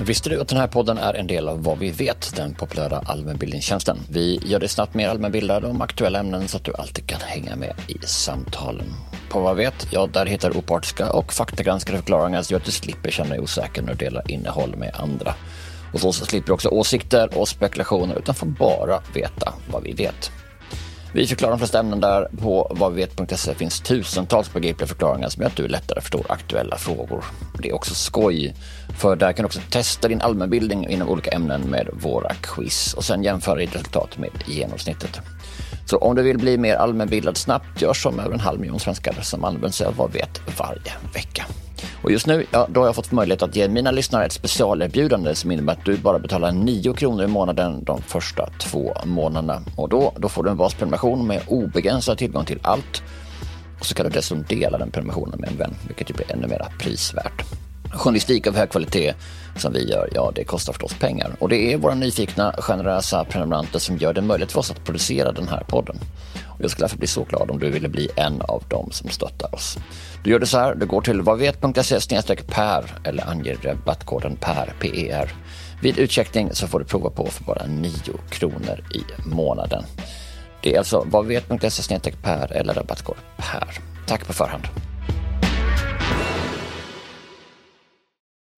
Visste du att den här podden är en del av Vad vi vet, den populära allmänbildningstjänsten? Vi gör dig snabbt mer allmänbildad om aktuella ämnen så att du alltid kan hänga med i samtalen. På Vad vet, ja, där hittar du opartiska och faktagranskade förklaringar så att du slipper känna dig osäker när du delar innehåll med andra. Och så slipper du också åsikter och spekulationer utan får bara veta vad vi vet. Vi förklarar de flesta ämnen där. På vadvivet.se finns tusentals begripliga förklaringar som gör att du lättare förstår aktuella frågor. Det är också skoj, för där kan du också testa din allmänbildning inom olika ämnen med våra quiz och sen jämföra ditt resultat med genomsnittet. Så om du vill bli mer allmänbildad snabbt, gör som över en halv miljon svenskar som använder sig av Vad vet varje vecka. Och just nu, ja, då har jag fått möjlighet att ge mina lyssnare ett specialerbjudande som innebär att du bara betalar 9 kronor i månaden de första två månaderna. Och då, då får du en vasprenumeration med obegränsad tillgång till allt. Och så kan du dessutom dela den prenumerationen med en vän, vilket ju blir ännu mer prisvärt. Journalistik av hög kvalitet som vi gör, ja det kostar förstås pengar. Och det är våra nyfikna, generösa prenumeranter som gör det möjligt för oss att producera den här podden. Och jag skulle därför bli så glad om du ville bli en av dem som stöttar oss. Du gör det så här, du går till vadvet.se per eller anger rabattkoden PER, PER. Vid utcheckning så får du prova på för bara 9 kronor i månaden. Det är alltså vadvet.se per eller rabattkod PER. Tack på förhand.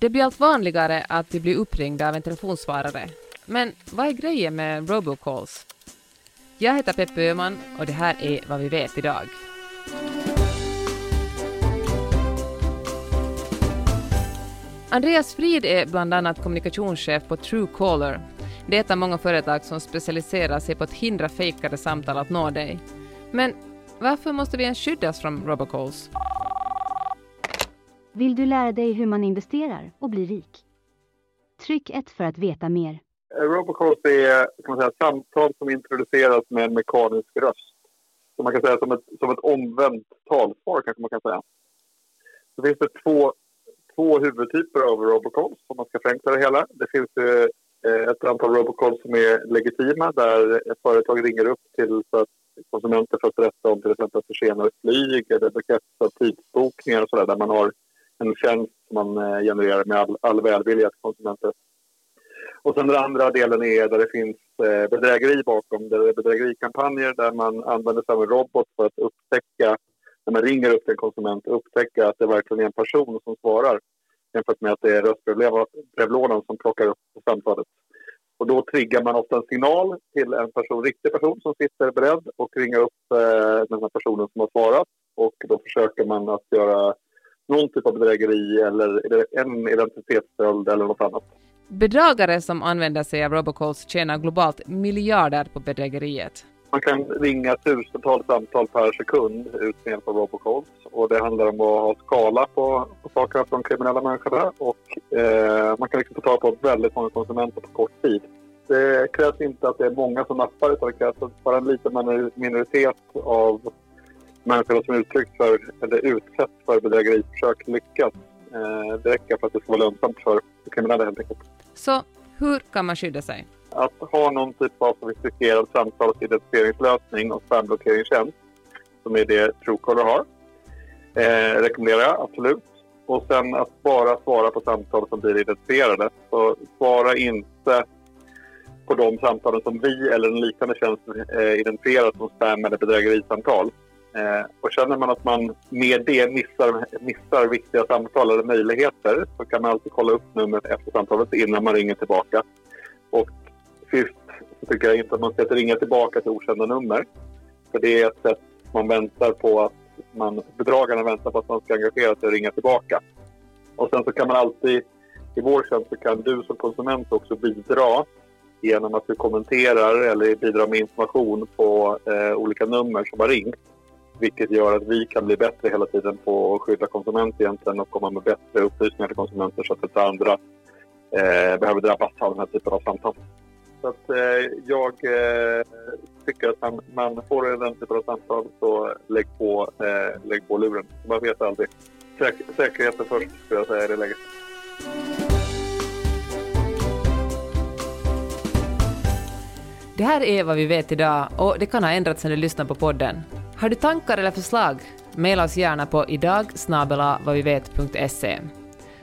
Det blir allt vanligare att vi blir uppringda av en telefonsvarare. Men vad är grejen med robocalls? Jag heter Peppe Öhman och det här är vad vi vet idag. Andreas Frid är bland annat kommunikationschef på Truecaller. Det är ett av många företag som specialiserar sig på att hindra fejkade samtal att nå dig. Men varför måste vi ens skyddas från robocalls? Vill du lära dig hur man investerar och bli rik? Tryck 1 för att veta mer. Eh, robocalls är kan man säga, samtal som introduceras med en mekanisk röst. Så man kan säga som ett, som ett omvänt talsvar kanske man kan säga. Så finns det två, två huvudtyper av robocalls om man ska förenkla det hela. Det finns eh, eh ett antal robocalls som är legitima där ett företag ringer upp till för att konsumenter för att berätta om till exempel försenade flyg eller bekräftade tidsbokningar och sådär där man har en tjänst som man eh, genererar med all, all välvilja till konsumenter. Och sen den andra delen är där det finns eh, bedrägeri bakom. Där det är bedrägerikampanjer där man använder sig av en robot för att upptäcka, när man ringer upp till en konsument, upptäcka att det verkligen är en person som svarar jämfört med att det är röstbrevlådan som plockar upp samtalet. Och då triggar man ofta en signal till en person, riktig person som sitter beredd och ringa upp eh, den här personen som har svarat. Och då försöker man att göra någon typ av bedrägeri eller en identitetsstöld eller något annat. Bedragare som använder sig av robocalls tjänar globalt miljarder på bedrägeriet. Man kan ringa tusentals samtal per sekund ut med hjälp av robocalls. Och det handlar om att ha skala på, på sakerna från kriminella människorna. Och eh, man kan liksom få tag på väldigt många konsumenter på kort tid. Det krävs inte att det är många som nappar utan det krävs bara en liten minoritet av människor som uttryckt för, eller utsatt för bedrägeriförsök lyckas. Eh, det räcker för att det ska vara lönsamt för kriminella helt enkelt. Så hur kan man skydda sig? Att ha någon typ av sofistikerad samtalsidentifieringslösning och spamblockeringstjänst som är det Truecaller har. Eh, rekommenderar jag absolut. Och sen att bara svara på samtal som blir identifierade. Så svara inte på de samtalen som vi eller en liknande tjänst eh, identifierar som spam eller bedrägerisamtal. Eh, och känner man att man med det missar, missar viktiga samtal eller möjligheter så kan man alltid kolla upp numret efter samtalet innan man ringer tillbaka. Och sist så tycker jag inte att man ska ringa tillbaka till okända nummer. För det är ett sätt man väntar på att man, bedragarna väntar på att man ska engagera sig och ringa tillbaka. Och sen så kan man alltid, i vår tjänst så kan du som konsument också bidra genom att du kommenterar eller bidrar med information på eh, olika nummer som har ringt. Vilket gör att vi kan bli bättre hela tiden på att skydda konsumenter egentligen och komma med bättre upplysningar till konsumenter så att inte andra eh, behöver drabbas av den här typen av samtal. Så att, eh, jag eh, tycker att man, man får den typen av samtal så lägg på, eh, lägg på luren. Man vet aldrig. Säk säkerheten först skulle jag säga i det läget. Det här är vad vi vet idag och det kan ha ändrats när du lyssnar på podden. Har du tankar eller förslag? Maila oss gärna på idag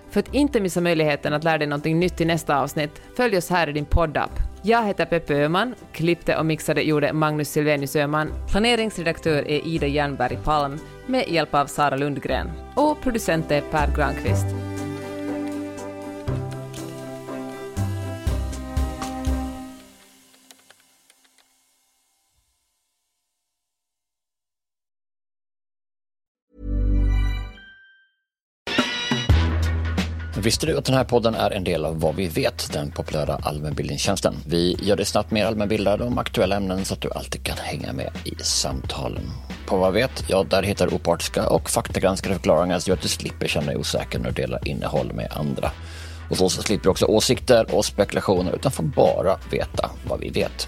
För att inte missa möjligheten att lära dig något nytt i nästa avsnitt, följ oss här i din poddapp. Jag heter Peppe Öhman, klippte och mixade gjorde Magnus Silvenius Öhman, planeringsredaktör är Ida Jernberg Palm med hjälp av Sara Lundgren och producent är Per Granqvist. Visste du att den här podden är en del av Vad vi vet, den populära allmänbildningstjänsten? Vi gör dig snabbt mer allmänbildad om aktuella ämnen så att du alltid kan hänga med i samtalen. På Vad vet, ja där hittar du opartiska och faktagranskade förklaringar så att du slipper känna dig osäker när du delar innehåll med andra. Och så slipper du också åsikter och spekulationer utan får bara veta vad vi vet.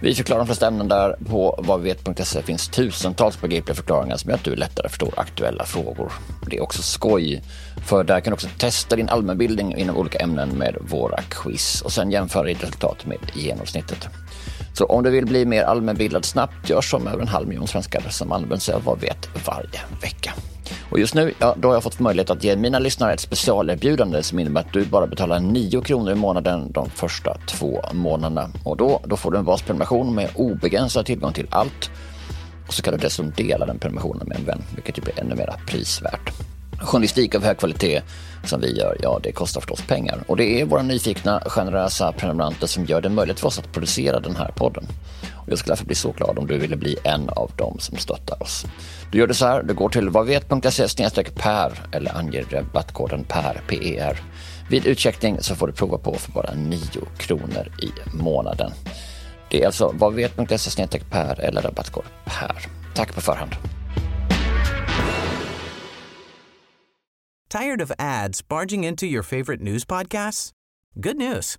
Vi förklarar de flesta ämnen där. På vadvivet.se finns tusentals begripliga förklaringar som gör att du lättare förstår aktuella frågor. Det är också skoj, för där kan du också testa din allmänbildning inom olika ämnen med våra quiz och sen jämföra ditt resultat med genomsnittet. Så om du vill bli mer allmänbildad snabbt, gör som över en halv miljon svenskar som använder sig av Vad vet varje vecka. Och just nu, ja, då har jag fått möjlighet att ge mina lyssnare ett specialerbjudande som innebär att du bara betalar 9 kronor i månaden de första två månaderna. Och då, då får du en basprenumeration med obegränsad tillgång till allt. Och så kan du dessutom dela den prenumerationen med en vän, vilket ju blir ännu mer prisvärt. Journalistik av hög kvalitet som vi gör, ja det kostar förstås pengar. Och det är våra nyfikna, generösa prenumeranter som gör det möjligt för oss att producera den här podden. Jag skulle därför bli så glad om du ville bli en av dem som stöttar oss. Du gör det så här, du går till vadvet.se per eller anger rabattkoden PER, PER. Vid utcheckning så får du prova på för bara 9 kronor i månaden. Det är alltså vadvet.se per eller rabattkod PER. Tack på förhand. Tired of ads barging into your favorite news podcasts? Good news.